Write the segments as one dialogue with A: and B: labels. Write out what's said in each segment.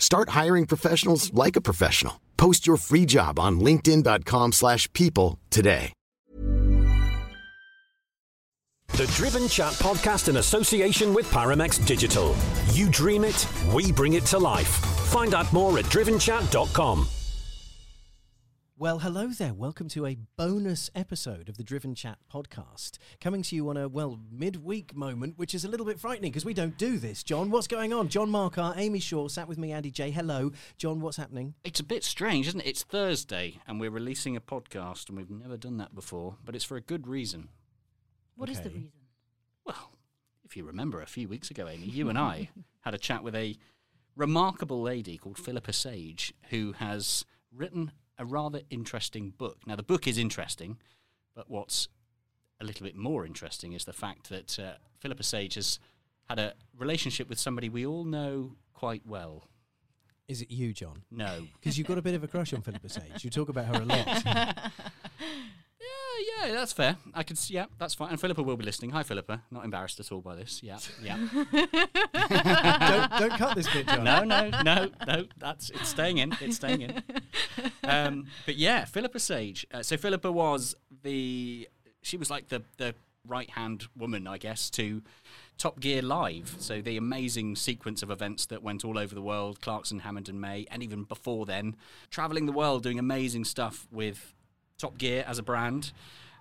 A: Start hiring professionals like a professional. Post your free job on linkedin.com/people slash people today.
B: The Driven Chat podcast in association with Paramex Digital. You dream it, we bring it to life. Find out more at drivenchat.com.
C: Well, hello there. Welcome to a bonus episode of the Driven Chat podcast. Coming to you on a, well, midweek moment, which is a little bit frightening because we don't do this. John, what's going on? John Marcar, Amy Shore, sat with me, Andy J. Hello. John, what's happening?
D: It's a bit strange, isn't it? It's Thursday, and we're releasing a podcast, and we've never done that before, but it's for a good reason.
E: What is the reason?
D: Well, if you remember a few weeks ago, Amy, you and I had a chat with a remarkable lady called Phillipa Sage, who has written a rather interesting book. Now, the book is interesting, but what's a little bit more interesting is the fact that uh, Phillipa Sage has had a relationship with somebody we all know quite well.
C: Is it you, John?
D: No.
C: Because you've got a bit of a crush on Phillipa Sage. You talk about her a lot.
D: Yeah, yeah, that's fair. I could, s- yeah, that's fine. And Phillipa will be listening. Hi, Phillipa. Not embarrassed at all by this. Yeah, yeah.
C: don't, don't cut this bit, John.
D: no, no, no, no. That's it's staying in. It's staying in. Um, but yeah, Phillipa Sage. Uh, so Phillipa was the she was like the the right hand woman, I guess, to Top Gear Live. So the amazing sequence of events that went all over the world, Clarkson, Hammond, and May, and even before then, traveling the world, doing amazing stuff with Top Gear as a brand,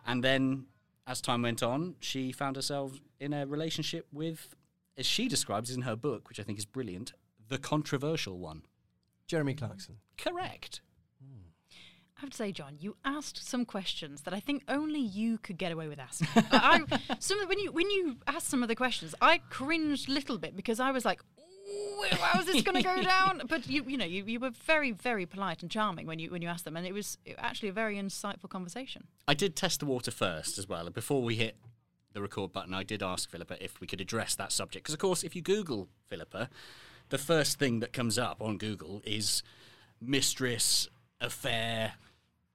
D: and then. As time went on, she found herself in a relationship with, as she describes in her book, which I think is brilliant, the controversial one.
C: Jeremy Clarkson.
D: Correct. Hmm.
E: I have to say, John, you asked some questions that I think only you could get away with asking. I, I- some of- when you when you asked some of the questions, I cringed a little bit because I was like, "Ooh, "How is this going to go down?" But you you know you, you were very very polite and charming when you when you asked them, and it was actually a very insightful conversation.
D: I did test the water first as well. Before we hit the record button, I did ask Phillipa if we could address that subject. Because, of course, if you Google Phillipa, the first thing that comes up on Google is mistress, affair,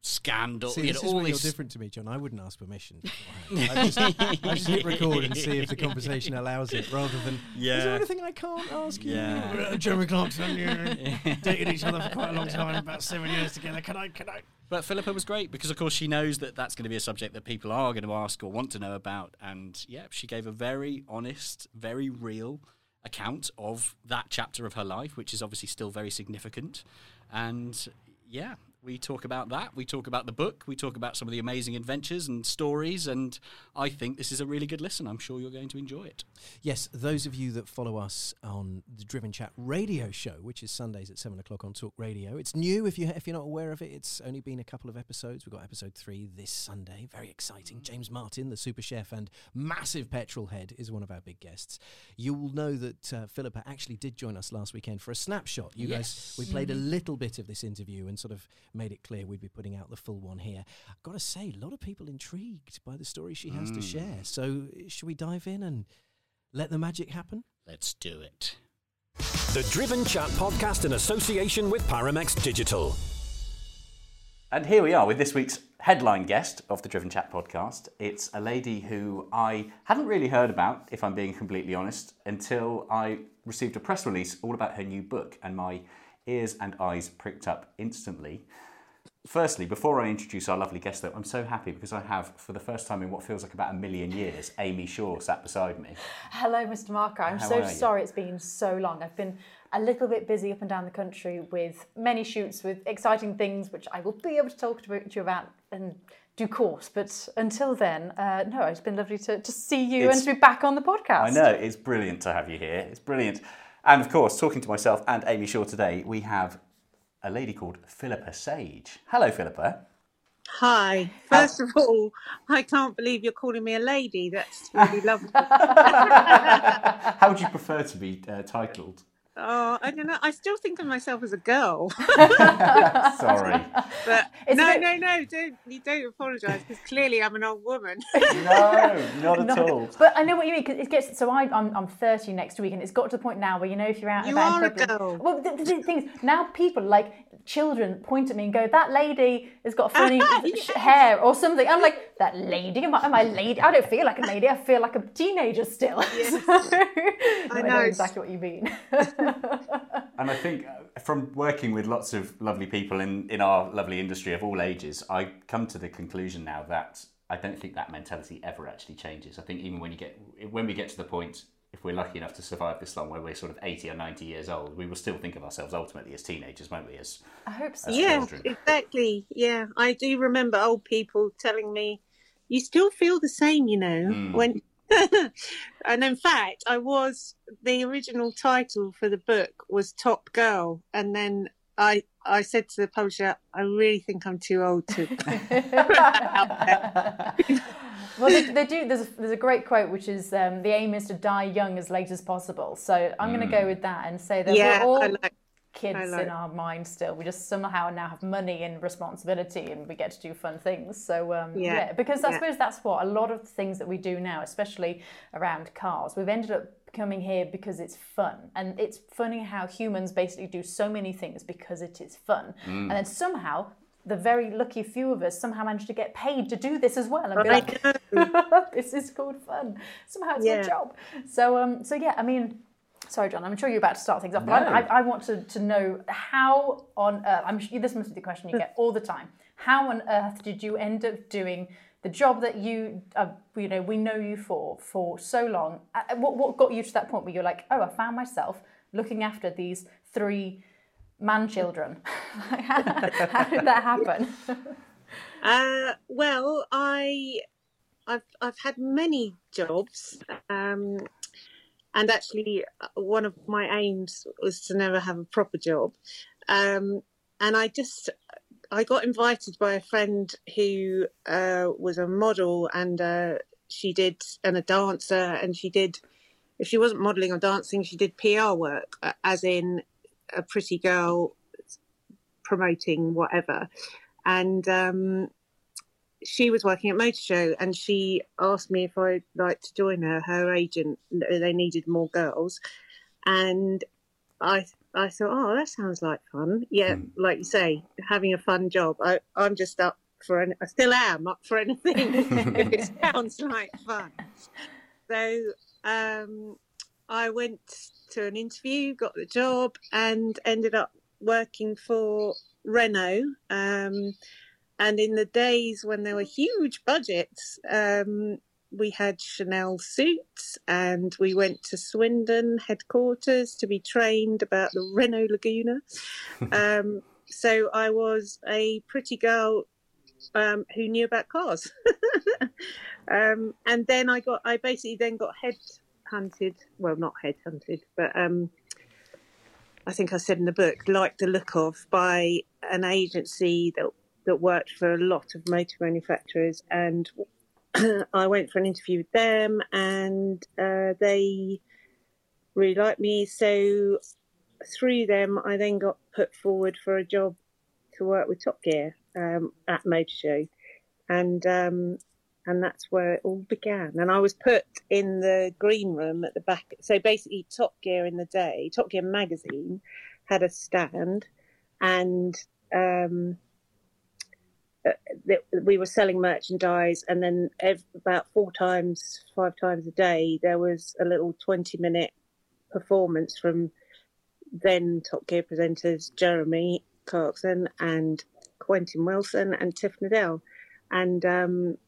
D: scandal,
C: See,
D: you
C: this
D: know,
C: is
D: all
C: where you're different to me, John. I wouldn't ask permission. I just, I just hit record and see if the conversation allows it, rather than is
D: Yeah.
C: there anything I can't ask you?
D: Yeah.
C: Uh, Jeremy Clarkson, you dated each other for quite a long time, about seven years together. Can I? Can I?
D: But Phillipa was great because, of course, she knows that that's going to be a subject that people are going to ask or want to know about. And yeah, she gave a very honest, very real account of that chapter of her life, which is obviously still very significant. And yeah, We talk about that. We talk about the book. We talk about some of the amazing adventures and stories. And I think this is a really good listen. I'm sure you're going to enjoy it.
C: Yes, those of you that follow us on the Driven Chat radio show, which is Sundays at seven o'clock on Talk Radio, it's new. If you if you're not aware of it, it's only been a couple of episodes. We've got episode three this Sunday. Very exciting. James Martin, the super chef and massive petrol head, is one of our big guests. You will know that uh, Phillipa actually did join us last weekend for a snapshot. You
D: Yes.
C: guys, we played a little bit of this interview and sort of made it clear we'd be putting out the full one here. I've got to say, a lot of people intrigued by the story she has to hmm. share. So, should we dive in and let the magic happen?
D: Let's do it.
B: The Driven Chat podcast in association with Paramex Digital.
D: And here we are with this week's headline guest of the Driven Chat podcast. It's a lady who I hadn't really heard about, if I'm being completely honest, until I received a press release all about her new book, and my ears and eyes pricked up instantly. Firstly, before I introduce our lovely guest, though, I'm so happy because I have, for the first time in what feels like about a million years, Amy Shore sat beside me.
F: Hello, Mr. Marcar. I'm
D: How
F: so sorry it's been so long. I've been a little bit busy up and down the country with many shoots, with exciting things, which I will be able to talk to you about in due course. But until then, uh, no, it's been lovely to, to see you
D: It's-
F: and to be back on the podcast.
D: I know, it's brilliant to have you here. It's brilliant. And of course, talking to myself and Amy Shore today, we have a lady called Phillipa Sage. Hello, Phillipa.
G: Hi. First of all, I can't believe you're calling me a lady. That's really lovely.
D: How would you prefer to be uh, titled?
G: Oh, I don't know. I still think of myself as a girl.
D: Sorry.
G: But
F: It's
G: no,
F: bit-
G: no, no, don't you don't apologise because clearly I'm an old woman.
D: No, not at
F: No,
D: all.
F: But I know what you mean. 'cause it gets so I, I'm I'm 30 next week, and it's got to the point now where you know if you're out and
G: You
F: about
G: are
F: in
G: a girl.
F: Well, the, the thing is, now people like children point at me and go, "That lady has got funny sh- hair or something." I'm like, "That lady? Am I, am I a lady? I don't feel like a lady. I feel like a teenager still." So, I, know
G: know.
F: exactly what you mean.
D: And I think uh, from working with lots of lovely people in, in our lovely industry of all ages, I come to the conclusion now that I don't think that mentality ever actually changes. I think even when you get when we get to the point, if we're lucky enough to survive this long, where we're sort of eighty or ninety years old, we will still think of ourselves ultimately as teenagers, won't we? As
F: I hope so.
G: Yeah,
D: children.
G: exactly. Yeah, I do remember old people telling me, "You still feel the same," you know,
D: Hmm.
G: when. and in fact, I was the original title for the book was Top Girl, and then I I said to the publisher, "I really think I'm too old to."
F: well, they, they do. There's a, there's a great quote which is um, the aim is to die young as late as possible. So I'm going to go with that and say that
G: yeah,
F: we're all
G: I like.
F: Kids in our mind still. We just somehow now have money and responsibility, and we get to do fun things. So um, yeah.
G: Yeah,
F: because I
G: yeah.
F: suppose that's what a lot of the things that we do now, especially around cars, we've ended up coming here because it's fun, and it's funny how humans basically do so many things because it is fun, and then somehow. The very lucky few of us somehow manage to get paid to do this as well, and be
G: I
F: like, "This is called fun." Somehow it's my job. So, um, so yeah, I mean, Sorry, John. I'm sure you're about to start things off, but
D: No.
F: I, I, I want to, to know how on earth. I'm sure this must be the question you get all the time. How on earth did you end up doing the job that you, uh, you know, we know you for for so long? Uh, what what got you to that point where you're like, oh, I found myself looking after these three man children? how, how did that happen?
G: Uh, well, I, I've I've had many jobs, um, and actually, uh, one of my aims was to never have a proper job, um, and I just I got invited by a friend who uh, was a model, and uh, she did and a dancer, and she did. If she wasn't modelling or dancing, she did PR work, uh, as in a pretty girl promoting whatever and um, she was working at Motor Show, and she asked me if I'd like to join her. Her agent, they needed more girls, and I I thought, oh, that sounds like fun. Yeah, like you say, having a fun job. I I'm just up for an, I still am up for anything if it sounds like fun. So um, I went to an interview, got the job, and ended up working for Renault. Um, and in the days when there were huge budgets, um, we had Chanel suits and we went to Swindon headquarters to be trained about the Renault Laguna. um, so I was a pretty girl um, who knew about cars. um, and then I got, I basically then got head hunted. Well, not head hunted, but um, I think I said in the book, like the look of by an agency that that worked for a lot of motor manufacturers, and I went for an interview with them, and uh, they really liked me. So through them, I then got put forward for a job to work with Top Gear um, at Motor Show, and um, and that's where it all began. And I was put in the green room at the back. So basically, Top Gear in the day, Top Gear magazine had a stand, and um, we were selling merchandise, and then about four times, five times a day, there was a little twenty-minute performance from then Top Gear presenters Jeremy Clarkson and Quentin Wilson and Tiff Needell. And um,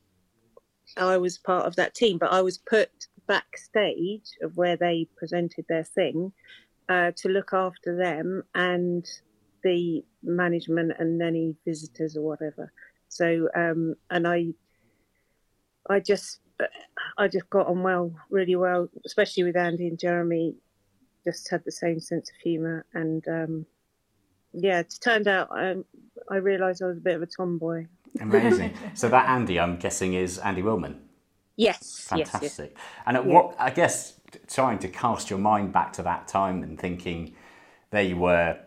G: I was part of that team, but I was put backstage of where they presented their thing uh, to look after them and the management and any visitors or whatever. So, um, and I, I just, I just got on well, really well, especially with Andy and Jeremy. Just had the same sense of humour, and um, yeah, it turned out I, um, I realised I was a bit of a tomboy.
D: Amazing. so that Andy, I'm guessing, is Andy Wilman.
G: Yes.
D: Fantastic.
G: Yes, yes.
D: And at yeah. what I guess trying to cast your mind back to that time and thinking there you were,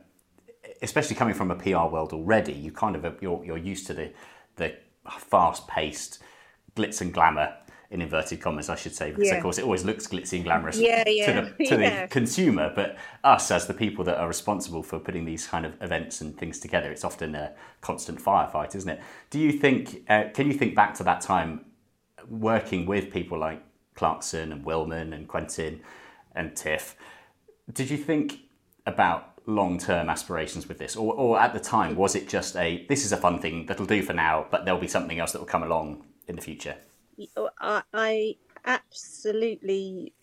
D: especially coming from a PR world already, you kind of you're you're used to the the fast paced glitz and glamour in inverted commas, I should say, because yeah. of course it always looks glitzy and glamorous
G: yeah, yeah.
D: to, the, to the consumer. But us, as the people that are responsible for putting these kind of events and things together, it's often a constant firefight, isn't it? Do you think? Uh, can you think back to that time, working with people like Clarkson and Wilman and Quentin and Tiff? Did you think about long-term aspirations with this, or, or at the time was it just a this is a fun thing that'll do for now, but there'll be something else that will come along in the future?
G: I, I absolutely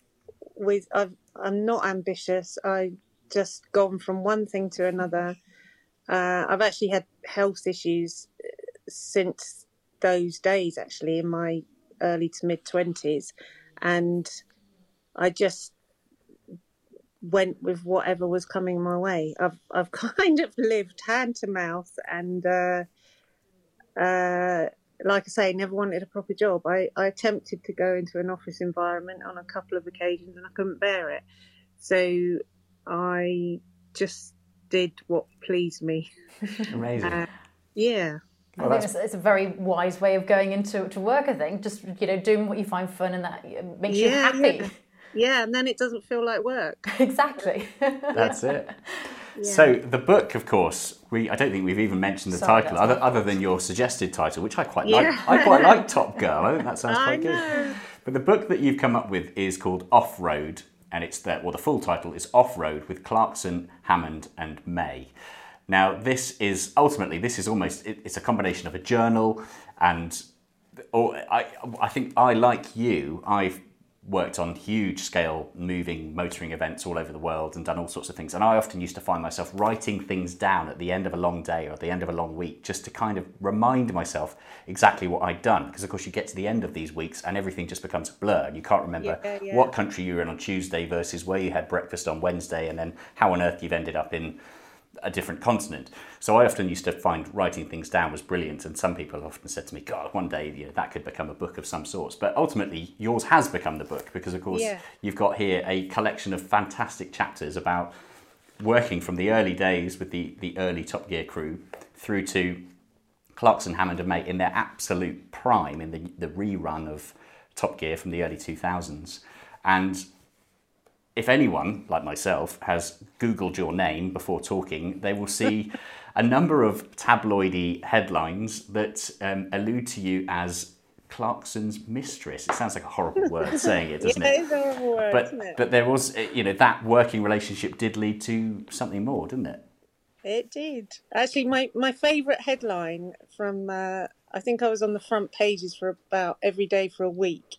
G: with i am not ambitious. I just gone from one thing to another. Uh, I've actually had health issues uh, since those days, actually, in my early to mid twenties, and I just went with whatever was coming my way. I've I've kind of lived hand to mouth and. Uh, uh, like I say, never wanted a proper job. I, I attempted to go into an office environment on a couple of occasions and I couldn't bear it. So I just did what pleased me.
D: Amazing. Uh,
G: yeah.
F: Well, I think it's, it's, a very wise way of going into to work. I think just you know doing what you find fun and that makes yeah, you happy.
G: Yeah. Yeah, and then it doesn't feel like work.
F: exactly.
D: That's it. So the book, of course, we I don't think we've even mentioned the Sorry, title other, other than your suggested title, which I quite yeah. like. I quite like Top Girl. I think that sounds quite good. But the book that you've come up with is called Off Road, and it's that. Well, the full title is Off Road with Clarkson, Hammond, and May. Now, this is ultimately this is almost it, it's a combination of a journal and. Or I, I think I like you. I've worked on huge scale moving motoring events all over the world and done all sorts of things. And I often used to find myself writing things down at the end of a long day or at the end of a long week just to kind of remind myself exactly what I'd done. Because, of course, you get to the end of these weeks and everything just becomes a blur and you can't remember yeah, yeah. what country you were in on Tuesday versus where you had breakfast on Wednesday and then how on earth you've ended up in a different continent. So I often used to find writing things down was brilliant, and some people often said to me, "God, one day you know, that could become a book of some sorts." But ultimately, yours has become the book because, of course, yeah. you've got here a collection of fantastic chapters about working from the early days with the the early Top Gear crew through to Clarkson, Hammond, and May in their absolute prime in the the rerun of Top Gear from the early two thousands, and if anyone, like myself, has Googled your name before talking, they will see a number of tabloidy headlines that um, allude to you as Clarkson's mistress. It sounds like a horrible word saying it, doesn't
G: yeah, it? It's a horrible word,
D: but,
G: isn't it?
D: But there was, uh, you know, that working relationship did lead to something more, didn't it?
G: It did. Actually, my, my favourite headline from, uh, I think I was on the front pages for about every day for a week,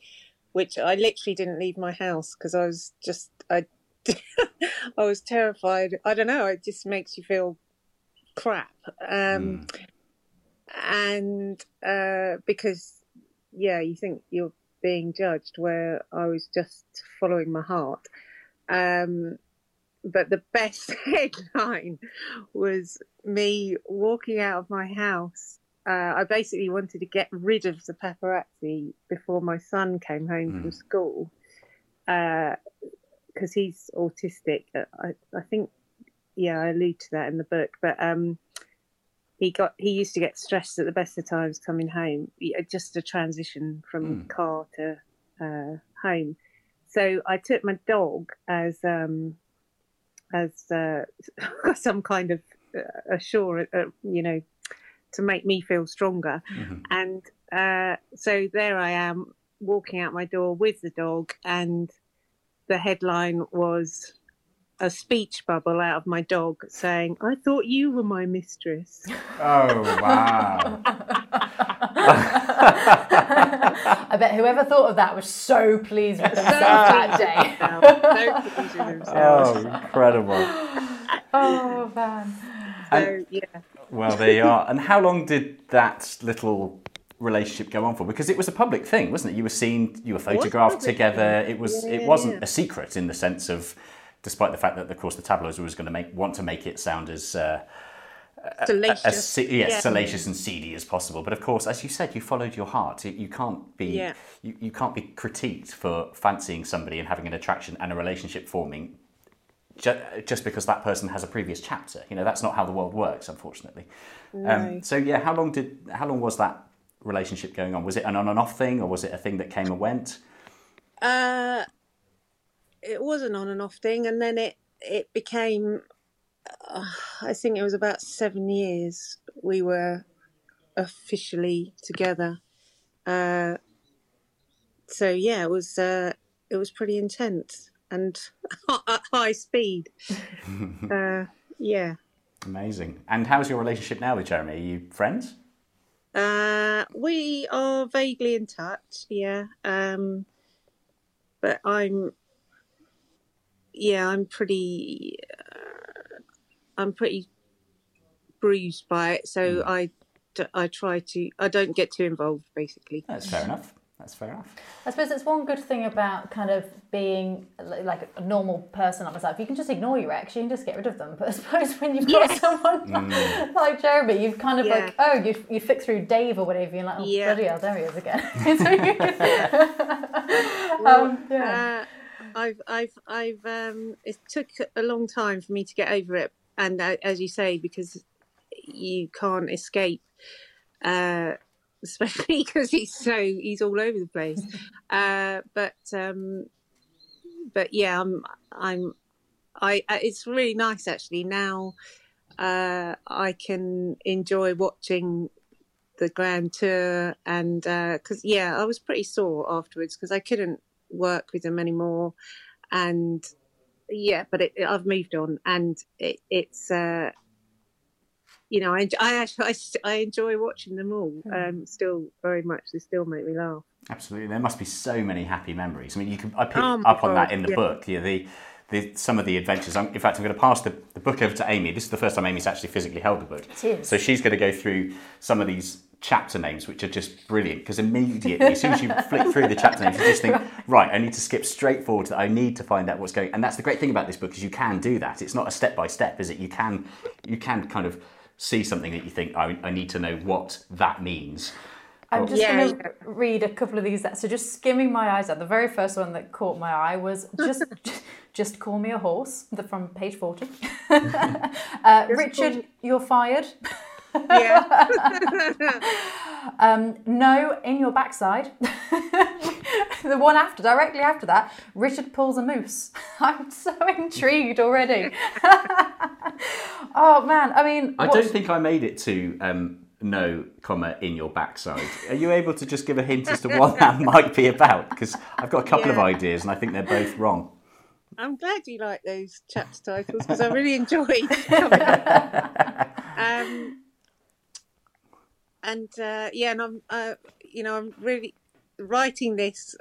G: which I literally didn't leave my house because I was just I I was terrified. I don't know. It just makes you feel crap. Um, And uh, because, yeah, you think you're being judged, where I was just following my heart. Um, but the best headline was me walking out of my house. Uh, I basically wanted to get rid of the paparazzi before my son came home from school because he's autistic. Uh, I, I think, yeah, I allude to that in the book. But um, he got he used to get stressed at the best of times coming home. Just a transition from car to uh, home. So I took my dog as um, as uh, some kind of uh, assure, uh, you know, to make me feel stronger. And uh, so there I am walking out my door with the dog, and the headline was a speech bubble out of my dog saying, "I thought you were my mistress."
D: Oh wow!
F: I bet whoever thought of that was so pleased with themselves that day.
G: so pleased with himself.
D: Oh, incredible!
F: oh man.
G: So yeah.
D: Well, there you are. And how long did that little relationship go on for? Because it was a public thing, wasn't it? You were seen, you were photographed together. It was.
G: Yeah,
D: it wasn't
G: yeah.
D: a secret in the sense of, despite the fact that, of course, the tabloids was going to make want to make it sound as. Uh,
G: Salacious.
D: as se- yes,
G: Yeah.
D: salacious and seedy as possible. But of course, as you said, you followed your heart. You, you can't be
G: Yeah.
D: you, you can't be critiqued for fancying somebody and having an attraction and a relationship forming ju- just because that person has a previous chapter. You know, that's not how the world works, unfortunately. Um, so yeah, how long did how long was that relationship going on? Was it an on and off thing, or was it a thing that came and went?
G: Uh, it was an on and off thing, and then it it became. Uh, I think it was about seven years we were officially together. Uh, so yeah, it was uh, it was pretty intense and at high speed. uh, yeah.
D: Amazing. And how's your relationship now with Jeremy? Are you friends?
G: Uh, we are vaguely in touch, yeah. Um, but I'm, yeah, I'm pretty, uh, I'm pretty bruised by it. So I, I try to, I don't get too involved, basically.
D: That's fair enough. That's fair enough.
F: I suppose it's one good thing about kind of being like a normal person like myself. You can just ignore your ex, you can just get rid of them. But I suppose when you've got someone like Jeremy, you've kind of
G: Yeah.
F: like, oh, you, you flick through Dave or whatever, you're like, oh,
G: Yeah.
F: bloody hell, there he is again. um, yeah.
G: Uh, I've, I've, I've. Um, it took a long time for me to get over it, and uh, as you say, because you can't escape, uh, especially because he's so he's all over the place. uh, but, um, but yeah, I'm, I'm, I. uh, It's really nice actually now. Uh, I can enjoy watching the grand tour and because yeah i was pretty sore afterwards because i couldn't work with them anymore and yeah but it, i've moved on and it, it's uh you know i i actually I, I enjoy watching them all um still very much they still make me laugh
D: Absolutely, there must be so many happy memories. I mean, you can I picked
G: Oh my
D: up on that in the
G: yeah.
D: book. Yeah, the, the some of the adventures. I'm, in fact, I'm going to pass the, the book over to Amy. This is the first time Amy's actually physically held the book.
F: is.
D: So she's going to go through some of these chapter names, which are just brilliant. Because immediately, as soon as you flick through the chapter names, you just think, right, I need to skip straight forward. To that. I need to find out what's going. And that's the great thing about this book is you can do that. It's not a step by step, is it? You can you can kind of see something that you think I, I need to know what that means.
F: I'm just
G: Yeah,
F: going to read a couple of these. That, so just skimming my eyes out. The very first one that caught my eye was just just call me a horse. The, from page forty. uh, Richard, you're fired.
G: yeah
F: Um, no, in your backside. the one after, directly after that, Richard pulls a moose. I'm so intrigued already. oh man, I mean,
D: I
F: what's-
D: don't think I made it to um, no, comma in your backside. Are you able to just give a hint as to what that might be about? Because I've got a couple of ideas and I think they're both wrong.
G: i'm glad you like those chapter titles because i really enjoyed coming um and uh, yeah, and I'm, uh, you know, I'm really writing this.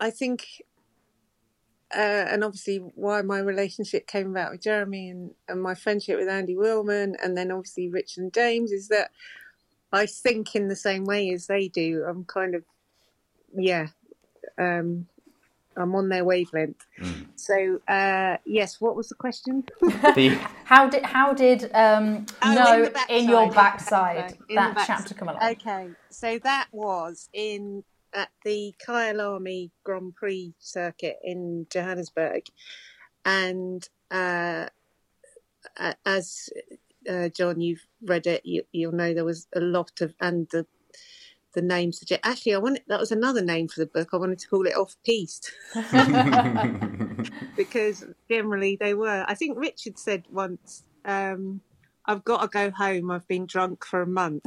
G: I think uh, and obviously why my relationship came about with Jeremy and, and my friendship with Andy Wilman, and then obviously Richard and James, is that I think in the same way as they do. I'm kind of, yeah, um, I'm on their wavelength.
D: Mm.
G: So uh, yes, what was the question?
D: The,
F: How did how did um,
G: Oh,
F: no
G: in,
F: in your
G: backside,
F: backside
G: in
F: that
G: backside.
F: chapter come along?
G: Okay, so that was in at the Kyalami Grand Prix circuit in Johannesburg, and uh, as uh, John, you've read it, you, you'll know there was a lot of and the the name suggest. Actually, I wanted that was another name for the book. I wanted to call it Off Piste because generally they were. I think Richard said once. Um, I've got to go home. I've been drunk for a month.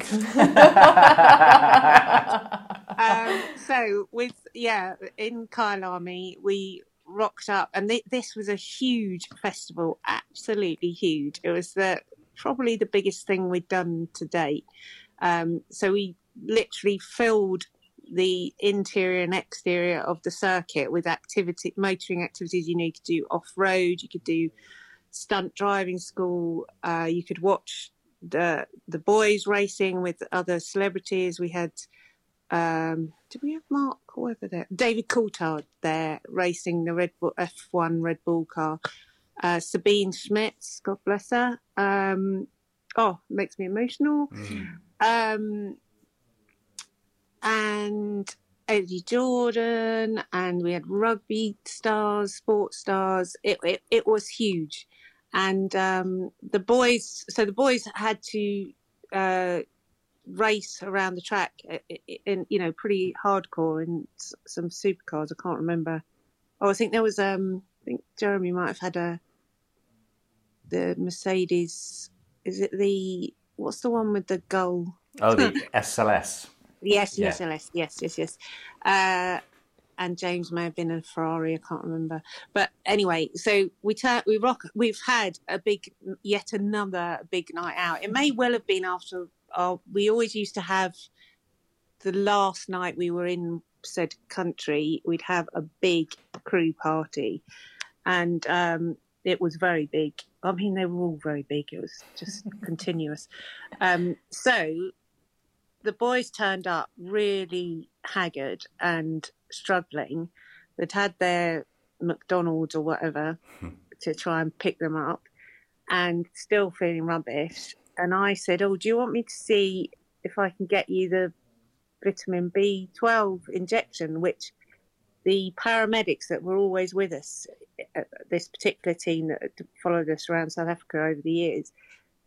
G: um, so with yeah, in Kyalami we rocked up, and th- this was a huge festival, absolutely huge. It was the probably the biggest thing we'd done to date. Um, so we literally filled the interior and exterior of the circuit with activity, motoring activities. You know, you could do off road, you could do stunt driving school. Uh, you could watch the the boys racing with other celebrities. We had um, did we have Mark whoever there? David Coulthard there racing the Red Bull F1 Red Bull car. Uh, Sabine Schmitz, God bless her. Um, oh, makes me emotional. Um, and Eddie Jordan, and we had rugby stars, sports stars. It it, it was huge, and um, the boys. So the boys had to uh, race around the track i- in you know pretty hardcore in some supercars. I can't remember. Oh, I think there was. Um, I think Jeremy might have had a the Mercedes. Is it the what's the one with the gull?
D: oh, the SLS.
G: Yes,
D: Yeah.
G: yes, yes, yes, yes, yes. Uh, and James may have been a Ferrari. I can't remember. But anyway, so we turn, we rock. We've had a big, yet another big night out. It may well have been after. Our, we always used to have the last night we were in said country. We'd have a big crew party, and um, it was very big. I mean, they were all very big. It was just continuous. Um, so the boys turned up really haggard and struggling. They'd had their McDonald's or whatever to try and pick them up and still feeling rubbish. And I said, Oh, do you want me to see if I can get you the vitamin B12 injection, which the paramedics that were always with us, uh, this particular team that followed us around South Africa over the years,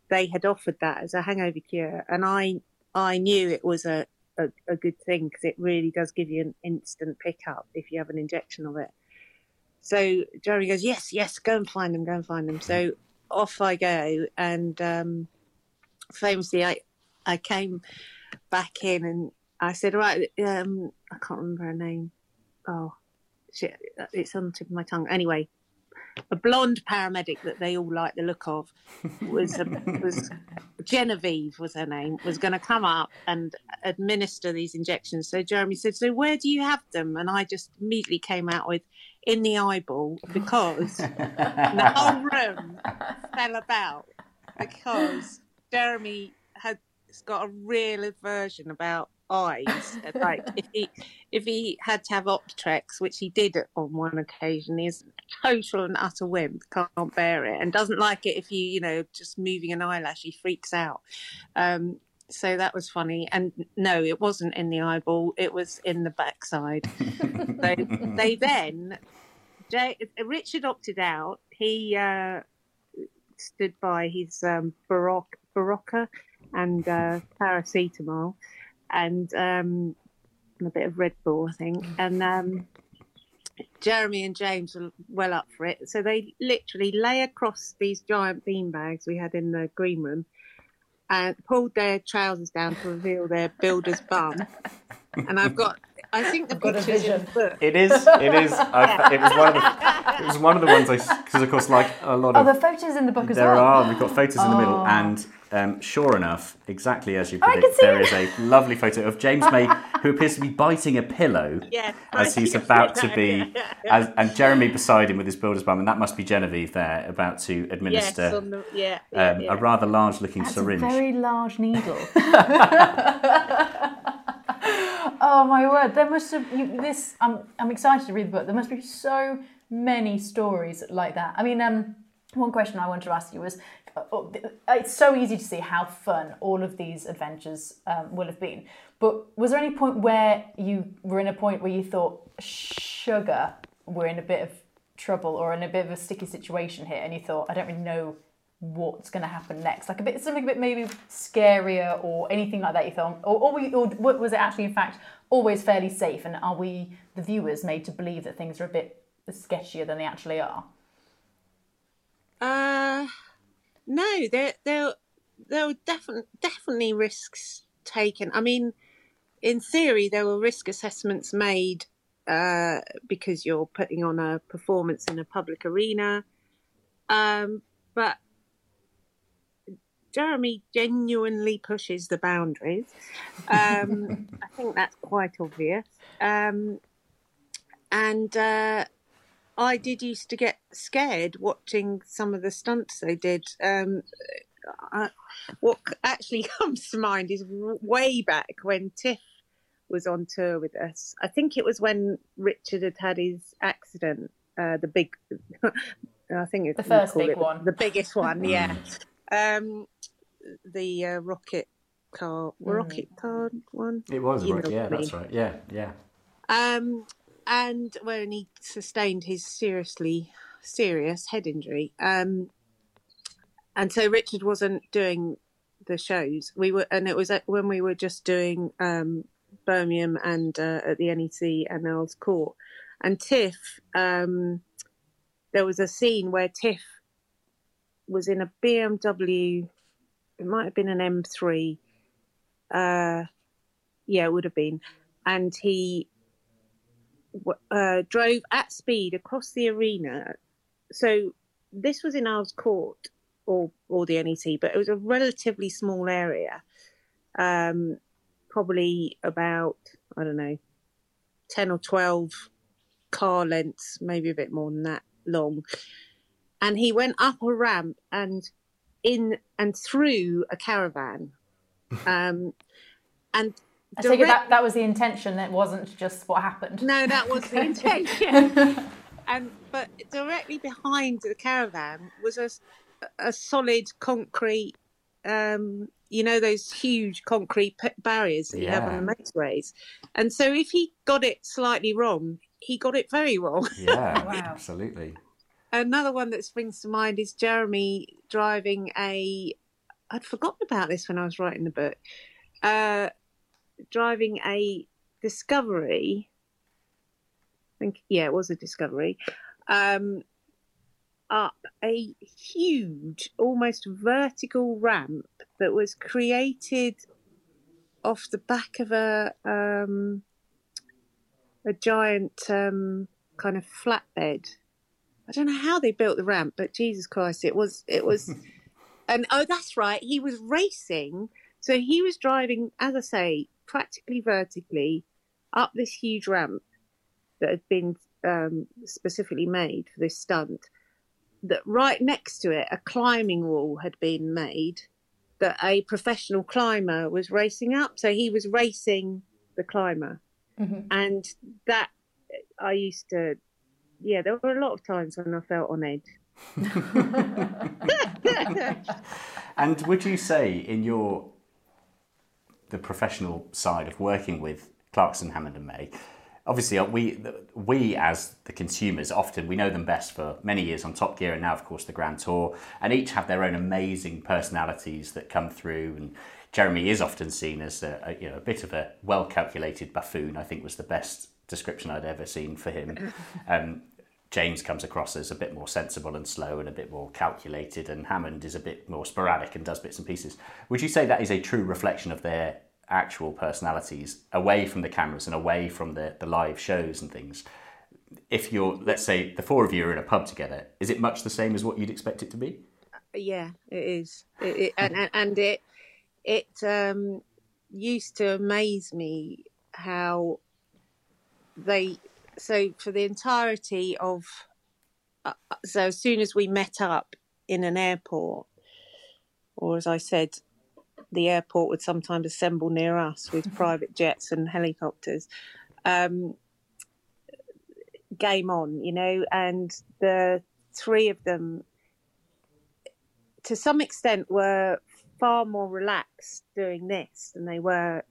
G: they had offered that as a hangover cure. And I I knew it was a, a, a good thing because it really does give you an instant pickup if you have an injection of it. So Jeremy goes, yes, yes, go and find them, go and find them. So off I go, and um, famously, I I came back in and I said, right, um, I can't remember her name. Oh, shit, it's on the tip of my tongue. Anyway, a blonde paramedic that they all like the look of was a, was Genevieve was her name was going to come up and administer these injections. So Jeremy said, "So where do you have them?" And I just immediately came out with in the eyeball because the whole room fell about because Jeremy has got a real aversion about eyes. Like if he if he had to have Optrex, which he did on one occasion, he's total and utter wimp, can't bear it, and doesn't like it if you you know just moving an eyelash, he freaks out. Um, so that was funny. And no, it wasn't in the eyeball; it was in the backside. so they then, Jay, Richard opted out. He uh, stood by his um, Baroque, Berocca and uh, paracetamol and um, a bit of Red Bull, I think. And um, Jeremy and James were well up for it. So they literally lay across these giant beanbags we had in the green room and pulled their trousers down to reveal their builder's bum. And I've got I think the
F: got a
G: pictures in
F: vision.
G: the book.
D: It is. It is. I, it was one of the. It was one of the ones I because of course like a lot
F: Oh,
D: of
F: the photos in the book as
D: there
F: well.
D: There are. We've got photos in the middle,
F: Oh.
D: and um, sure enough, exactly as you
F: I can
D: predict,
F: see
D: there
F: it.
D: is a lovely photo of James May who appears to be biting a pillow
G: Yeah,
D: as he's about to be,
G: Yeah, yeah.
D: as, and Jeremy beside him with his builder's bum, and that must be Genevieve there about to administer
G: on the, yeah, yeah,
D: um,
G: yeah.
D: a rather large-looking
F: That's
D: syringe.
F: a very large needle. oh my word! There must have you, this. I'm I'm excited to read the book. There must be so many stories like that. I mean, um, one question I wanted to ask you was, uh, uh, it's so easy to see how fun all of these adventures um, will have been. But was there any point where you were in a point where you thought, sugar, we're in a bit of trouble or in a bit of a sticky situation here, and you thought, I don't really know what's going to happen next, like a bit something a bit maybe scarier or anything like that. You thought, or, or, or was it actually in fact always fairly safe? And are we, the viewers, made to believe that things are a bit sketchier than they actually are?
G: Uh, no, there there there were definitely definitely risks taken. I mean, in theory, there were risk assessments made uh, because you're putting on a performance in a public arena. Um, but Jeremy genuinely pushes the boundaries. Um, I think that's quite obvious. Um, and uh, I did used to get scared watching some of the stunts they did. Um, I, what actually comes to mind is way back when Tiff was on tour with us. I think it was when Richard had had his accident, uh, the big, I think it's
F: The first big
G: it
F: one.
G: the biggest one, yeah. Um, the uh, rocket car, rocket car one.
D: It was,
G: You
D: right? Yeah, that's right. Yeah, yeah.
G: Um, and when he sustained his seriously serious head injury, um, and so Richard wasn't doing the shows. We were, and it was when we were just doing um, Birmingham and uh, at the NEC and Earl's Court, and Tiff. Um, there was a scene where Tiff was in a BMW. It might have been an M3. Uh, yeah, it would have been, and he uh, drove at speed across the arena. So this was in Earl's Court or or the NEC, but it was a relatively small area, um, probably about I don't know, ten or twelve car lengths, maybe a bit more than that long. And he went up a ramp and in and through a caravan, um, and
F: I take it that, that was the intention. It wasn't just what happened.
G: no, that was the intention. and but directly behind the caravan was a, a solid concrete, um, you know, those huge concrete p- barriers that you have on the motorways. And so if he got it slightly wrong, he got it very wrong.
D: Yeah,
F: Wow.
D: absolutely.
G: Another one that springs to mind is Jeremy driving a. I'd forgotten about this when I was writing the book. Uh, driving a Discovery. I think yeah, it was a Discovery. Um, up a huge, almost vertical ramp that was created off the back of a um, a giant um, kind of flatbed. I don't know how they built the ramp, but Jesus Christ, it was it was, and oh, that's right, he was racing. So he was driving, as I say, practically vertically up this huge ramp that had been um, specifically made for this stunt. That right next to it, a climbing wall had been made that a professional climber was racing up. So he was racing the climber,
F: Mhm.
G: and that I used to. Yeah, there were a lot of times when I felt on edge.
D: And would you say in your the professional side of working with Clarkson, Hammond, and May, obviously uh, we we as the consumers often we know them best for many years on Top Gear and now of course the Grand Tour, and each have their own amazing personalities that come through. And Jeremy is often seen as a, a you know a bit of a well calculated buffoon. I think was the best description I'd ever seen for him. Um, James comes across as a bit more sensible and slow and a bit more calculated, and Hammond is a bit more sporadic and does bits and pieces. Would you say that is a true reflection of their actual personalities away from the cameras and away from the, the live shows and things. If you're, let's say, the four of you are in a pub together, is it much the same as what you'd expect it to be?
G: Yeah, it is, it, it, and, and it it um, used to amaze me how they so for the entirety of uh, so as soon as we met up in an airport, or as I said, the airport would sometimes assemble near us with private jets and helicopters. Um, game on, you know, and the three of them, to some extent, were far more relaxed doing this than they were,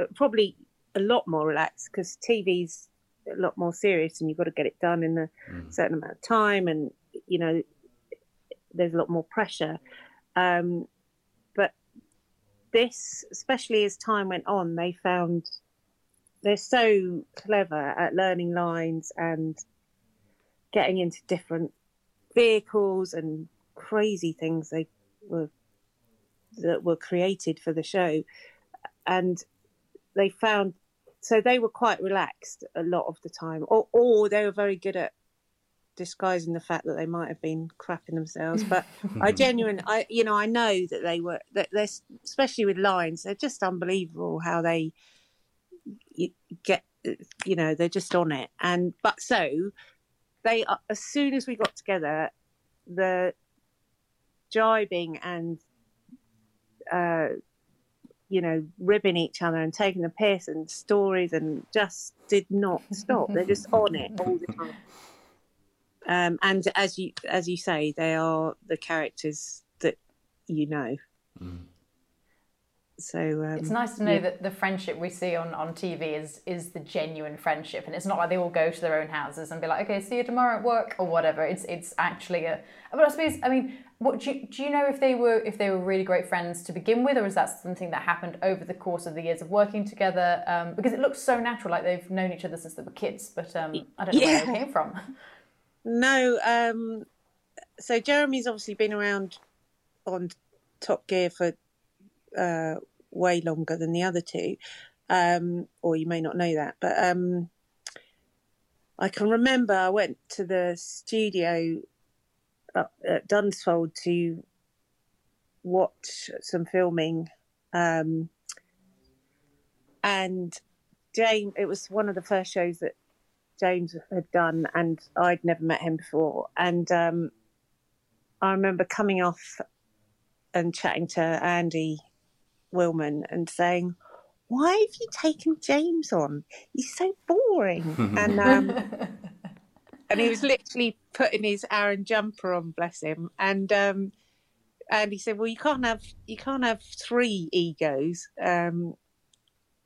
G: uh, probably a lot more relaxed because TV's a lot more serious and you've got to get it done in a
D: Mm.
G: certain amount of time, and you know, there's a lot more pressure. Um, but this, especially as time went on, they found they're so clever at learning lines and getting into different vehicles and crazy things they were that were created for the show and they found so they were quite relaxed a lot of the time or, or they were very good at disguising the fact that they might have been crapping themselves but i genuinely i you know i know that they were that they're especially with lines they're just unbelievable how they get you know they're just on it. And but so they are- as soon as we got together the jibing and uh you know ribbing each other and taking the piss and stories and just did not stop. They're just on it all the time. Um and as you as you say they are the characters that you know so um,
F: It's nice to know
G: yeah.
F: that the friendship we see on, on TV is is the genuine friendship, and it's not like they all go to their own houses and be like, okay, see you tomorrow at work or whatever. It's it's actually a. But I suppose I mean, what do you, do you know if they were if they were really great friends to begin with, or is that something that happened over the course of the years of working together? Um, because it looks so natural, like they've known each other since they were kids. But um, I don't know where
G: Yeah.
F: it came from.
G: No, um, so Jeremy's obviously been around on Top Gear for uh, way longer than the other two, um, or you may not know that, but um, I can remember I went to the studio at Dunsfold to watch some filming, um, and James. It was one of the first shows that James had done, and I'd never met him before. And um, I remember coming off and chatting to Andy Wilman and saying, "Why have you taken James on? He's so boring." and um, and he was literally putting his Aran jumper on, bless him. And um, and he said, "Well, you can't have you can't have three egos." Um,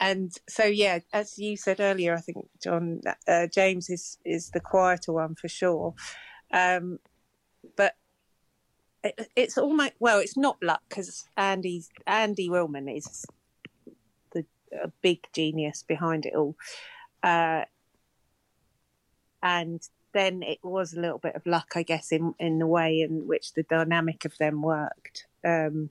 G: and so yeah, as you said earlier, I think John uh, James is is the quieter one for sure, um, but it, it's almost well, it's not luck because Andy's Andy Wilman is the a big genius behind it all, uh, and then it was a little bit of luck, I guess, in in the way in which the dynamic of them worked. Um,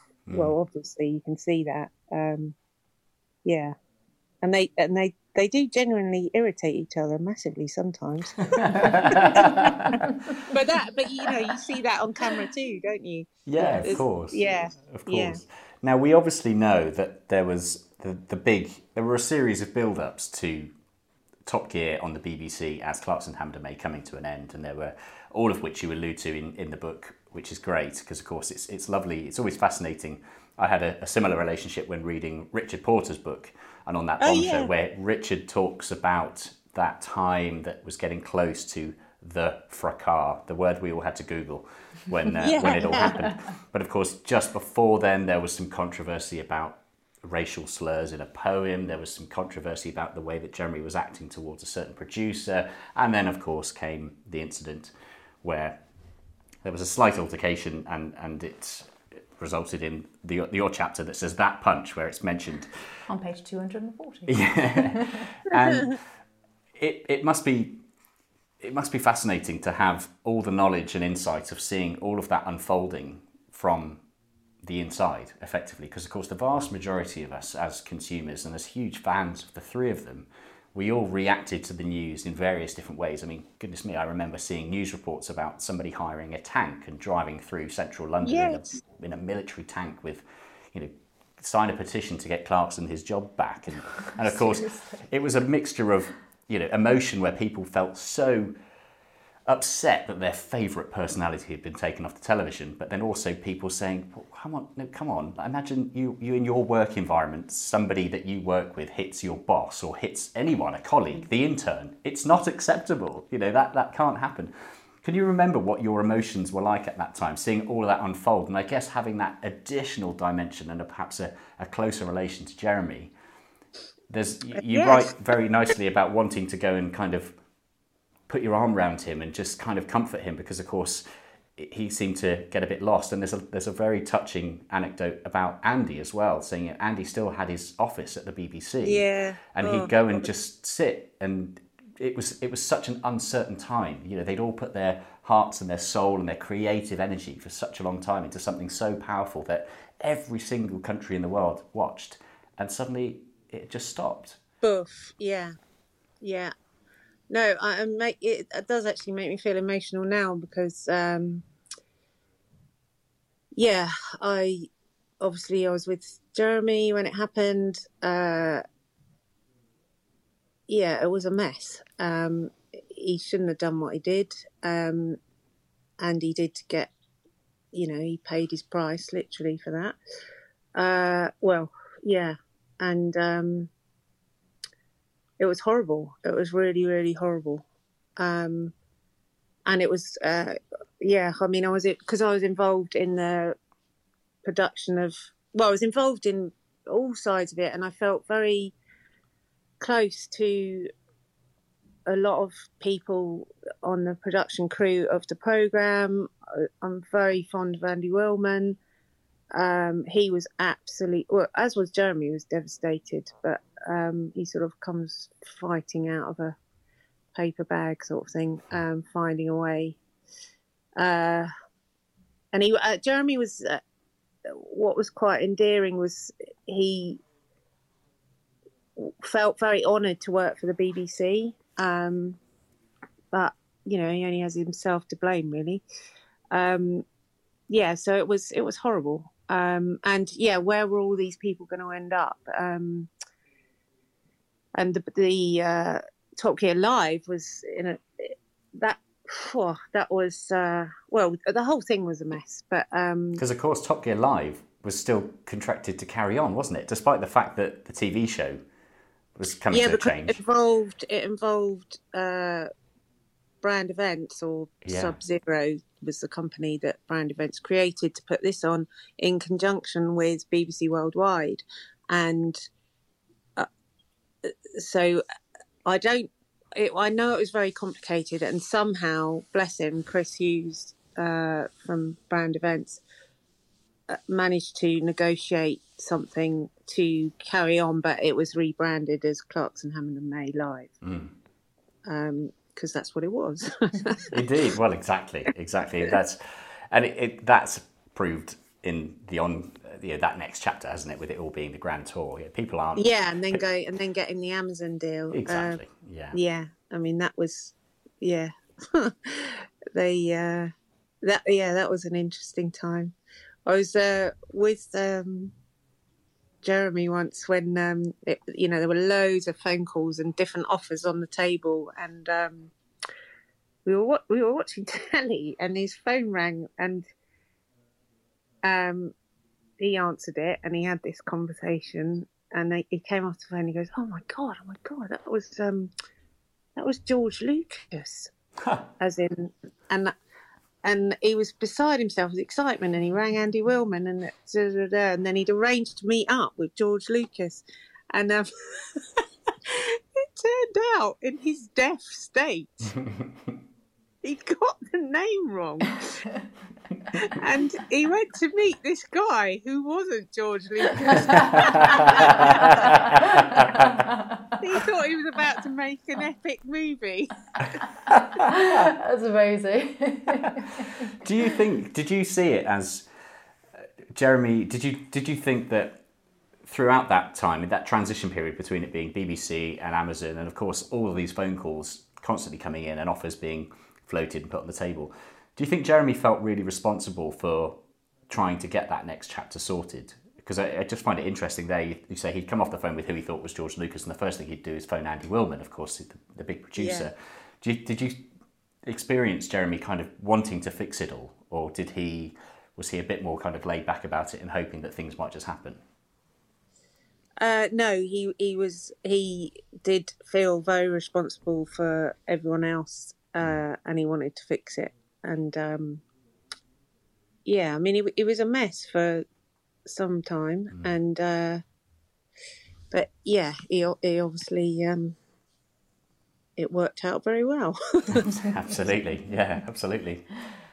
G: well obviously you can see that um yeah and they and they they do genuinely irritate each other massively sometimes. but that, but you know, you see that on camera too, don't you?
D: Yeah, of
G: It's-
D: course.
G: Yeah,
D: Of course.
G: yeah.
D: Now we obviously know that there was the, the big there were a series of build-ups to Top Gear on the BBC as Clarkson Hammond May coming to an end, and there were all of which you allude to in, in the book, which is great because of course it's it's lovely. It's always fascinating. I had a, a similar relationship when reading Richard Porter's book, and on that
G: Oh,
D: Bond
G: yeah.
D: show where Richard talks about that time that was getting close to the fracas, the word we all had to Google when uh, when it all happened. But of course, just before then, there was some controversy about racial slurs in a poem. There was some controversy about the way that Jeremy was acting towards a certain producer, and then, of course, came the incident where there was a slight altercation, and and it resulted in the the odd chapter that says that punch, where it's mentioned.
F: On page 240. yeah.
D: And it, it must be it must be fascinating to have all the knowledge and insight of seeing all of that unfolding from the inside effectively. Because of course the vast majority of us as consumers and as huge fans of the three of them we all reacted to the news in various different ways. I mean goodness me i remember seeing news reports about somebody hiring a tank and driving through central london
G: Yes.
D: in, a, in a military tank with you know sign a petition to get Clarkson his job back. And, and of course it was a mixture of you know emotion where people felt so upset that their favourite personality had been taken off the television, but then also people saying, well, "Come on, no, come on! Imagine you, you in your work environment, somebody that you work with hits your boss or hits anyone, a colleague, the intern. It's not acceptable. You know that that can't happen." Can you remember what your emotions were like at that time, seeing all of that unfold, and I guess having that additional dimension and a, perhaps a, a closer relation to Jeremy? There's you,
G: Yes.
D: write very nicely about wanting to go and kind of put your arm around him and just kind of comfort him because of course he seemed to get a bit lost and there's a there's a very touching anecdote about Andy as well saying that Andy still had his office at the BBC
G: Yeah.
D: and
G: Oh,
D: he'd go and just sit and it was it was such an uncertain time you know they'd all put their hearts and their soul and their creative energy for such a long time into something so powerful that every single country in the world watched and suddenly it just stopped
G: Boof. Yeah. Yeah. No, I, make it, it does actually make me feel emotional now because, um, yeah, I obviously I was with Jeremy when it happened. Uh, yeah, it was a mess. Um, he shouldn't have done what he did, um, and he did get, you know, he paid his price literally for that. Uh, well, yeah, and um, it was horrible. It was really, really horrible. Um, and it was, uh, yeah, I mean, I was, because I was involved in the production of, well, I was involved in all sides of it, and I felt very close to a lot of people on the production crew of the program. I- I'm very fond of Andy Wilman. Um, he was absolutely, well, as was Jeremy, was devastated, but um, he sort of comes fighting out of a paper bag sort of thing, um, finding a way. Uh, and he, uh, Jeremy was, uh, what was quite endearing was he felt very honoured to work for the BBC, um, but you know he only has himself to blame really. Um, yeah, so it was it was horrible. Um, and yeah, where were all these people going to end up? Um, and the, the uh, Top Gear Live was in a that phew, that was uh, well the whole thing was a mess. But um,
D: Because of course, Top Gear Live was still contracted to carry on, wasn't it? Despite the fact that the TV show was coming
G: yeah,
D: to a change.
G: it involved it involved uh, Brand Events or
D: Yeah.
G: Sub Zero was the company that Brand Events created to put this on in conjunction with BBC Worldwide, and so I don't. It, I know it was very complicated, and somehow, bless him, Chris Hughes uh, from Brand Events uh, managed to negotiate something to carry on, but it was rebranded as Clarkson Hammond and May Live
D: Mm.
G: because that's what it was.
D: Indeed. Well, exactly, exactly. That's and it, it that's proved in the on you know, that next chapter, hasn't it? With it all being the grand tour, yeah, people aren't.
G: Yeah, and then go and then getting the Amazon deal.
D: Exactly.
G: Uh,
D: yeah.
G: Yeah, I mean that was, yeah, they uh, that yeah that was an interesting time. I was uh, with um, Jeremy once when um, it, you know there were loads of phone calls and different offers on the table, and um, we were we were watching telly, and his phone rang, and um, he answered it, and he had this conversation, and they, he came off the phone, and he goes, "Oh my god, oh my god, that was um, that was George Lucas," as in, and and he was beside himself with excitement and he rang Andy Wilman and da, da, da, and then he'd arranged to meet up with George Lucas. And um, it turned out in his deaf state he'd got the name wrong and he went to meet this guy who wasn't George Lucas he thought he was about to make an epic movie
F: That's amazing.
D: Do you think? Did you see it as uh, Jeremy? Did you did you think that throughout that time, in that transition period between it being BBC and Amazon, and of course all of these phone calls constantly coming in and offers being floated and put on the table, do you think Jeremy felt really responsible for trying to get that next chapter sorted? Because I, I just find it interesting there. You, you say he'd come off the phone with who he thought was George Lucas, and the first thing he'd do is phone Andy Wilman, of course, the, the big producer. Do you, did you experience Jeremy kind of wanting to fix it all, or did he was he a bit more kind of laid back about it and hoping that things might just happen?
G: Uh, no, he he was he did feel very responsible for everyone else, uh, and he wanted to fix it. And um, yeah, I mean, it, it was a mess for some time, and uh, but yeah, he he obviously um, it worked out very well.
D: absolutely, yeah, absolutely.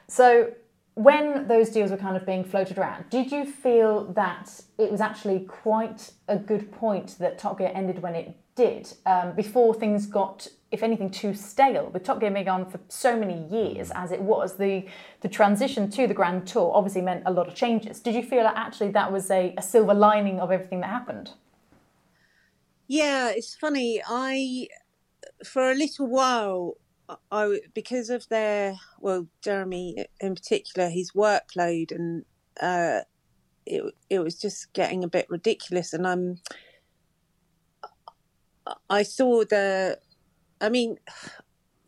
F: So, when those deals were kind of being floated around, did you feel that it was actually quite a good point that Top Gear ended when it did, um, before things got, if anything, too stale? With Top Gear being on for so many years as it was, the the transition to the Grand Tour obviously meant a lot of changes. Did you feel that actually that was a, a silver lining of everything that happened?
G: Yeah, it's funny. I for a little while, I because of their well, Jeremy in particular, his workload and uh, it it was just getting a bit ridiculous, and I'm I saw the, I mean.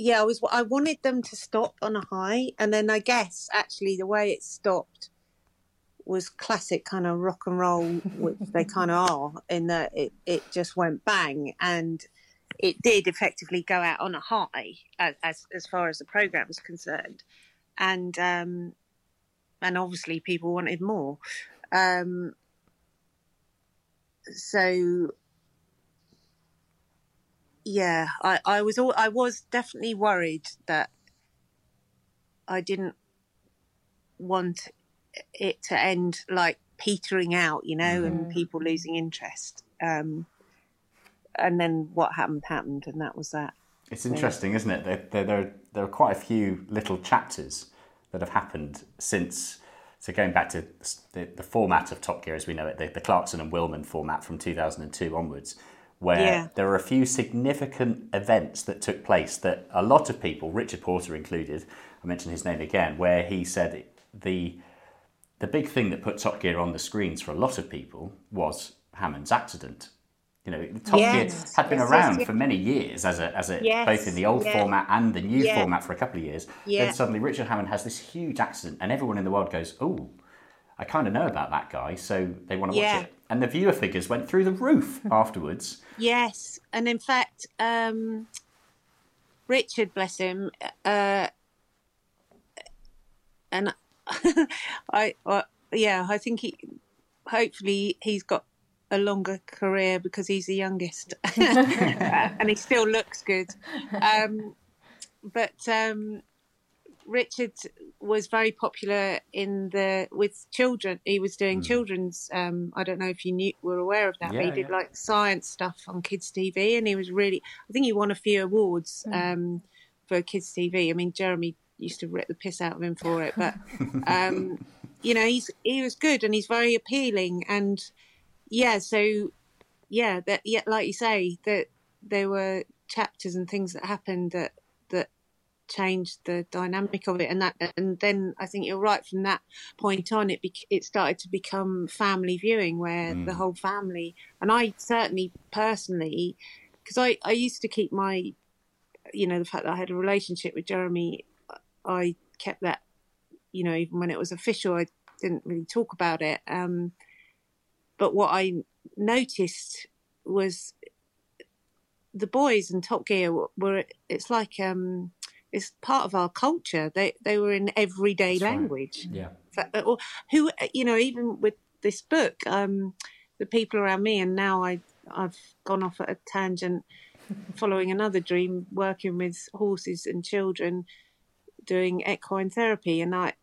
G: Yeah, I was. I wanted them to stop on a high, and then I guess actually the way it stopped was classic kind of rock and roll, which they kind of are, in that it, it just went bang and it did effectively go out on a high as as, as far as the program was concerned, and um, and obviously people wanted more. Um, so yeah, I, I was all I was definitely worried that I didn't want it to end like petering out, you know, and people losing interest. Um, and then what happened happened, and that was that.
D: It's interesting, isn't it? There, there, there, there are quite a few little chapters that have happened since. So going back to the, the format of Top Gear as we know it, the, the Clarkson and Wilman format from 2002 onwards, where
G: Yeah.
D: there are a few significant events that took place that a lot of people, Richard Porter included, I mentioned his name again, where he said the the big thing that put Top Gear on the screens for a lot of people was Hammond's accident. You know, Top
G: Yes.
D: Gear had been
G: Yes,
D: around
G: yes.
D: for many years as a, as a both in the old format and the new format for a couple of years. Then suddenly Richard Hammond has this huge accident, and everyone in the world goes, "Oh, I kind of know about that guy," so they want to watch it. And the viewer figures went through the roof afterwards.
G: Yes, and in fact, um, Richard, bless him, uh, and I, I, yeah, I think he, hopefully, he's got a longer career because he's the youngest, and he still looks good. Um, but um, Richard was very popular in the with children. He was doing children's. Um, I don't know if you knew were aware of that. but he did
D: yeah.
G: like science stuff on kids TV, and he was really. I think he won a few awards
D: Mm.
G: um, for kids TV. I mean, Jeremy used to rip the piss out of him for it, but um, you know, he's he was good and he's very appealing, and yeah, so yeah, that yeah, like you say, that there were chapters and things that happened that that changed the dynamic of it, and that and then I think you're right. From that point on, it bec it started to become family viewing, where the whole family and I certainly personally, because I I used to keep my, you know, the fact that I had a relationship with Jeremy, I kept that, you know, even when it was official, I didn't really talk about it. Um, but what I noticed was the boys in Top Gear were, were it's like um it's part of our culture. They they were in everyday
D: That's right.
G: language.
D: Yeah.
G: Fa- Or who you know even with this book, um, the people around me, and now I I've gone off at a tangent, following another dream, working with horses and children, doing equine therapy, and I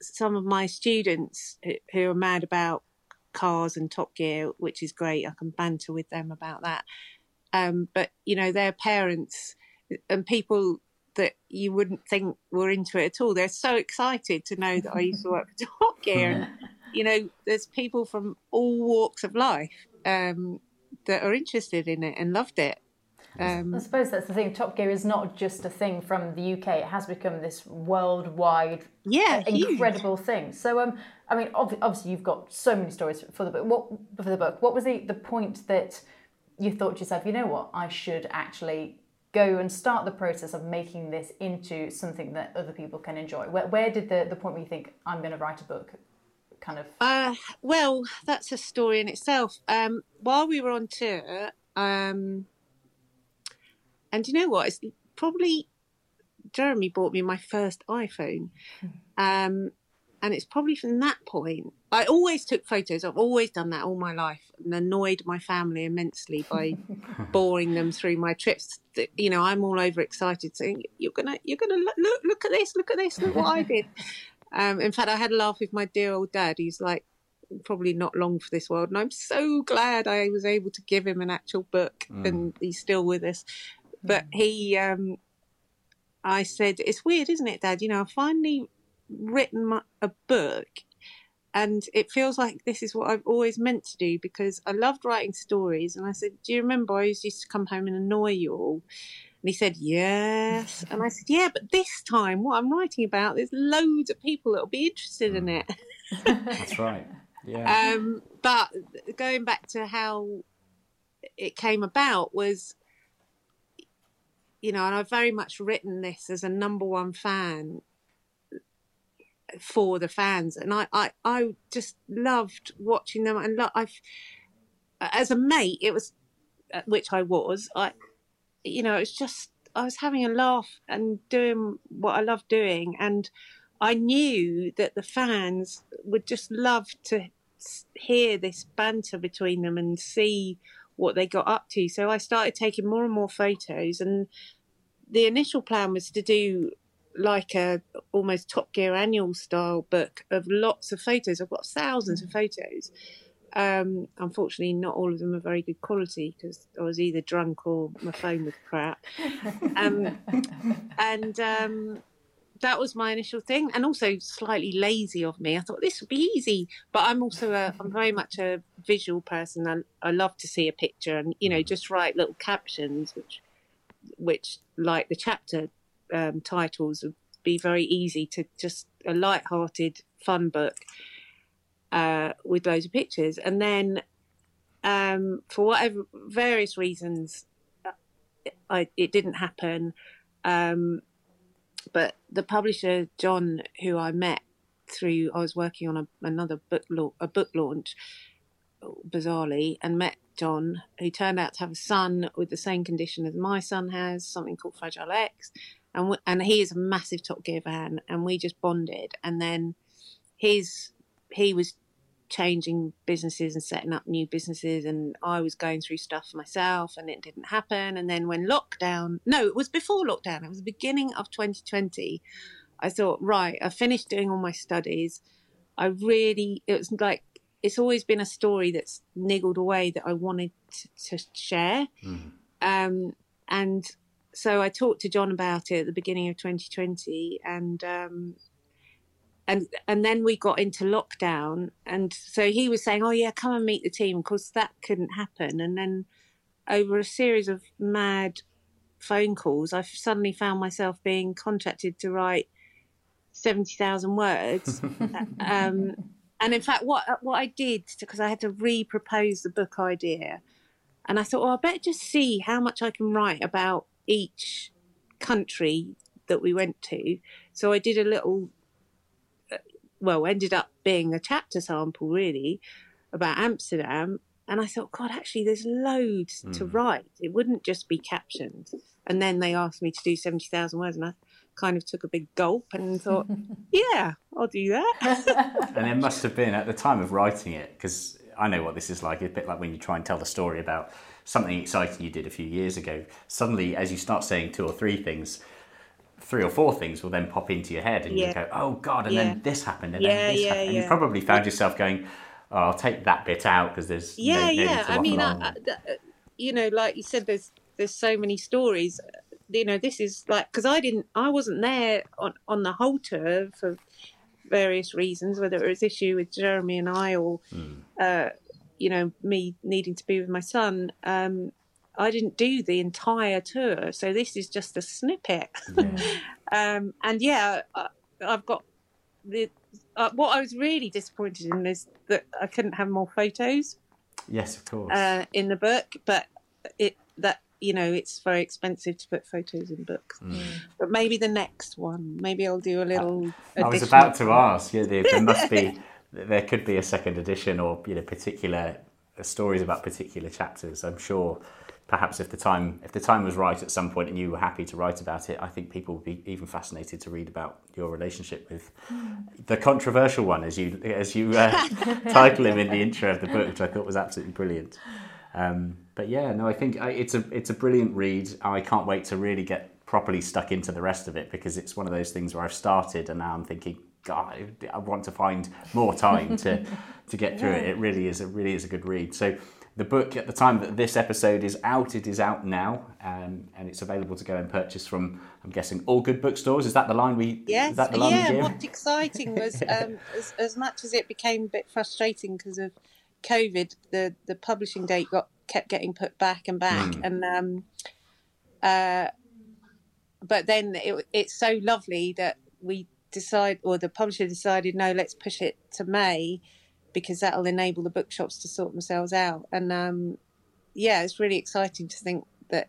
G: some of my students who- who are mad about cars and Top Gear, which is great. I can banter with them about that. Um, but you know, their parents and people that you wouldn't think were into it at all. They're so excited to know that I used to work for Top Gear. And, you know, there's people from all walks of life um, that are interested in it and loved it. Um,
F: I suppose that's the thing. Top Gear is not just a thing from the UK. It has become this worldwide,
G: Yeah, huge.
F: incredible thing. So, um, I mean, ob- obviously, you've got so many stories for the book. What for the book? What was the the point that you thought to yourself, you know what, I should actually go and start the process of making this into something that other people can enjoy? Where, where did the the point where you think I'm going to write a book, kind of?
G: Uh, well, that's a story in itself. Um, while we were on tour, um, and you know what? It's probably Jeremy bought me my first iPhone, um, and it's probably from that point. I always took photos. I've always done that all my life, and annoyed my family immensely by boring them through my trips. You know, I'm all over excited, saying, "You're gonna, you're gonna look, look, look at this, look at this, look what I did." Um, in fact, I had a laugh with my dear old dad. He's like, probably not long for this world, and I'm so glad I was able to give him an actual book, and he's still with us. But he, um, I said, "It's weird, isn't it, Dad? You know, I've finally written my, a book." And it feels like this is what I've always meant to do because I loved writing stories. And I said, Do you remember I used to come home and annoy you all? And he said, Yes. And I said, Yeah, but this time, what I'm writing about, there's loads of people that will be interested in it.
D: That's right. Yeah.
G: Um, but going back to how it came about was, you know, and I've very much written this as a number one fan for the fans, and I, I, I just loved watching them, and lo- I've, as a mate, it was, uh, which I was, I, you know, it was just I was having a laugh and doing what I love doing, and I knew that the fans would just love to hear this banter between them and see what they got up to. So I started taking more and more photos, and the initial plan was to do like a almost Top Gear annual style book of lots of photos. I've got thousands of photos. Um, unfortunately, not all of them are very good quality because I was either drunk or my phone was crap. Um, and um, that was my initial thing, and also slightly lazy of me. I thought this would be easy, but I'm also a I'm very much a visual person. I, I love to see a picture and you know just write little captions, which which like the chapter um, titles would be very easy to just a light-hearted, fun book uh, with loads of pictures, and then um, for whatever various reasons, uh, I, it didn't happen. Um, but the publisher John, who I met through, I was working on a, another book lau- a book launch, bizarrely, and met John, who turned out to have a son with the same condition as my son has, something called Fragile X, and w- and he is a massive Top Gear fan, and we just bonded, and then his he was changing businesses and setting up new businesses and I was going through stuff myself and it didn't happen. And then when lockdown no it was before lockdown. It was the beginning of 2020 I thought right I finished doing all my studies. I really it was like it's always been a story that's niggled away that I wanted to, to share. Um, and so I talked to John about it at the beginning of 2020 and um, and and then we got into lockdown, and so he was saying, "Oh yeah, come and meet the team," because that couldn't happen. And then over a series of mad phone calls, I suddenly found myself being contacted to write seventy thousand words. um, and in fact, what what I did because I had to re-propose the book idea, and I thought, well, I better just see how much I can write about each country that we went to. So I did a little, uh, well, ended up being a chapter sample really about Amsterdam. And I thought, God, actually, there's loads mm. to hmm. write. It wouldn't just be captioned. And then they asked me to do 70,000 words, and I kind of took a big gulp and thought, yeah, I'll do that.
D: and it must have been at the time of writing it, because I know what this is like. It's a bit like when you try and tell the story about something exciting you did a few years ago. Suddenly, as you start saying two or three things, three or four things will then pop into your head, and yeah. you go, "Oh God!" And yeah. then this happened, and yeah, then this happened, and you probably found yourself going, oh, "I'll take that bit out because there's
G: yeah,
D: no,
G: yeah." I mean, I, I, you know, like you said, there's there's so many stories. You know, this is like because I didn't, I wasn't there on on the whole tour for various reasons, whether it was issue with Jeremy and I or. Mm. Uh, you know, me needing to be with my son. Um, I didn't do the entire tour, so this is just a snippet. Yeah. um, and yeah, I, have got the. Uh, what I was really disappointed in is that I couldn't have more photos.
D: Yes, of course.
G: Uh, in the book, but it that you know it's very expensive to put photos in books. Mm. But maybe the next one, maybe I'll do a little.
D: I, I was about to ask. Yeah, there, there must be. there could be a second edition or you know particular stories about particular chapters. I'm sure perhaps if the time if the time was right at some point and you were happy to write about it, I think people would be even fascinated to read about your relationship with the controversial one, as you as you uh, title him in the intro of the book, which I thought was absolutely brilliant. Um, but yeah, no, I think I, it's a it's a brilliant read. I can't wait to really get properly stuck into the rest of it because it's one of those things where I've started and now I'm thinking, God, I want to find more time to to get through yeah. it. It really is. It really is a good read. So the book at the time that this episode is out, it is out now, um, and it's available to go and purchase from. I'm guessing all good bookstores. Is that the line we?
G: Yes.
D: that
G: the line yeah. What's exciting was um, as, as much as it became a bit frustrating because of COVID, the the publishing date got kept getting put back and back, mm. and um, uh, but then it, it's so lovely that we decide, or the publisher decided, no, let's push it to May because that'll enable the bookshops to sort themselves out. And um, yeah, it's really exciting to think that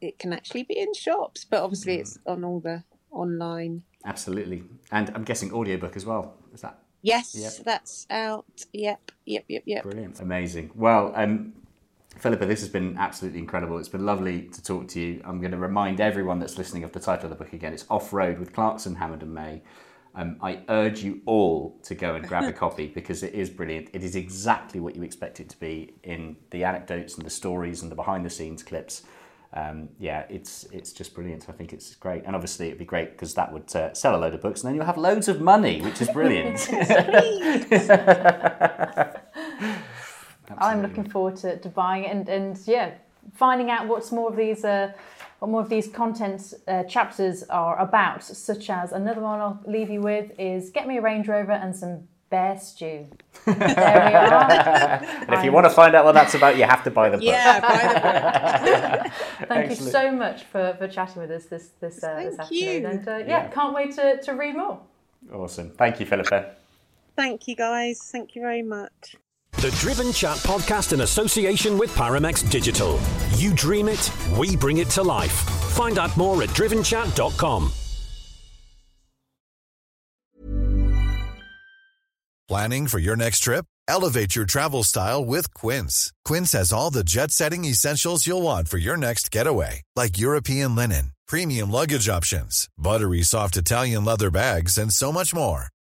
G: it can actually be in shops, but obviously mm. it's on all the online.
D: Absolutely, and I'm guessing audiobook as well. Is that?
G: Yes, yep. that's out. Yep, yep, yep, yep.
D: Brilliant, amazing. Well, um, Phillipa, this has been absolutely incredible. It's been lovely to talk to you. I'm going to remind everyone that's listening of the title of the book again. It's Off Road with Clarkson, Hammond and May. Um, I urge you all to go and grab a copy because it is brilliant. It is exactly what you expect it to be in the anecdotes and the stories and the behind the scenes clips. Um, yeah, it's it's just brilliant. I think it's great, and obviously it'd be great because that would uh, sell a load of books, and then you'll have loads of money, which is brilliant.
F: I'm looking forward to, to buying it and, and yeah, finding out what's more of these uh, what more of these content uh, chapters are about, such as another one I'll leave you with is get me a Range Rover and some bear stew. There we are.
D: and if you want to find out what that's about, you have to buy the book.
G: Yeah, buy the book.
F: Thank Excellent. you so much for, for chatting with us this this, uh, this afternoon. You. And uh, yeah, yeah, can't wait to, to read more.
D: Awesome. Thank you, Phillipa.
G: Thank you, guys. Thank you very much.
B: The Driven Chat podcast in association with Paramex Digital. You dream it, we bring it to life. Find out more at drivenchat.com.
H: Planning for your next trip? Elevate your travel style with Quince. Quince has all the jet setting essentials you'll want for your next getaway, like European linen, premium luggage options, buttery soft Italian leather bags, and so much more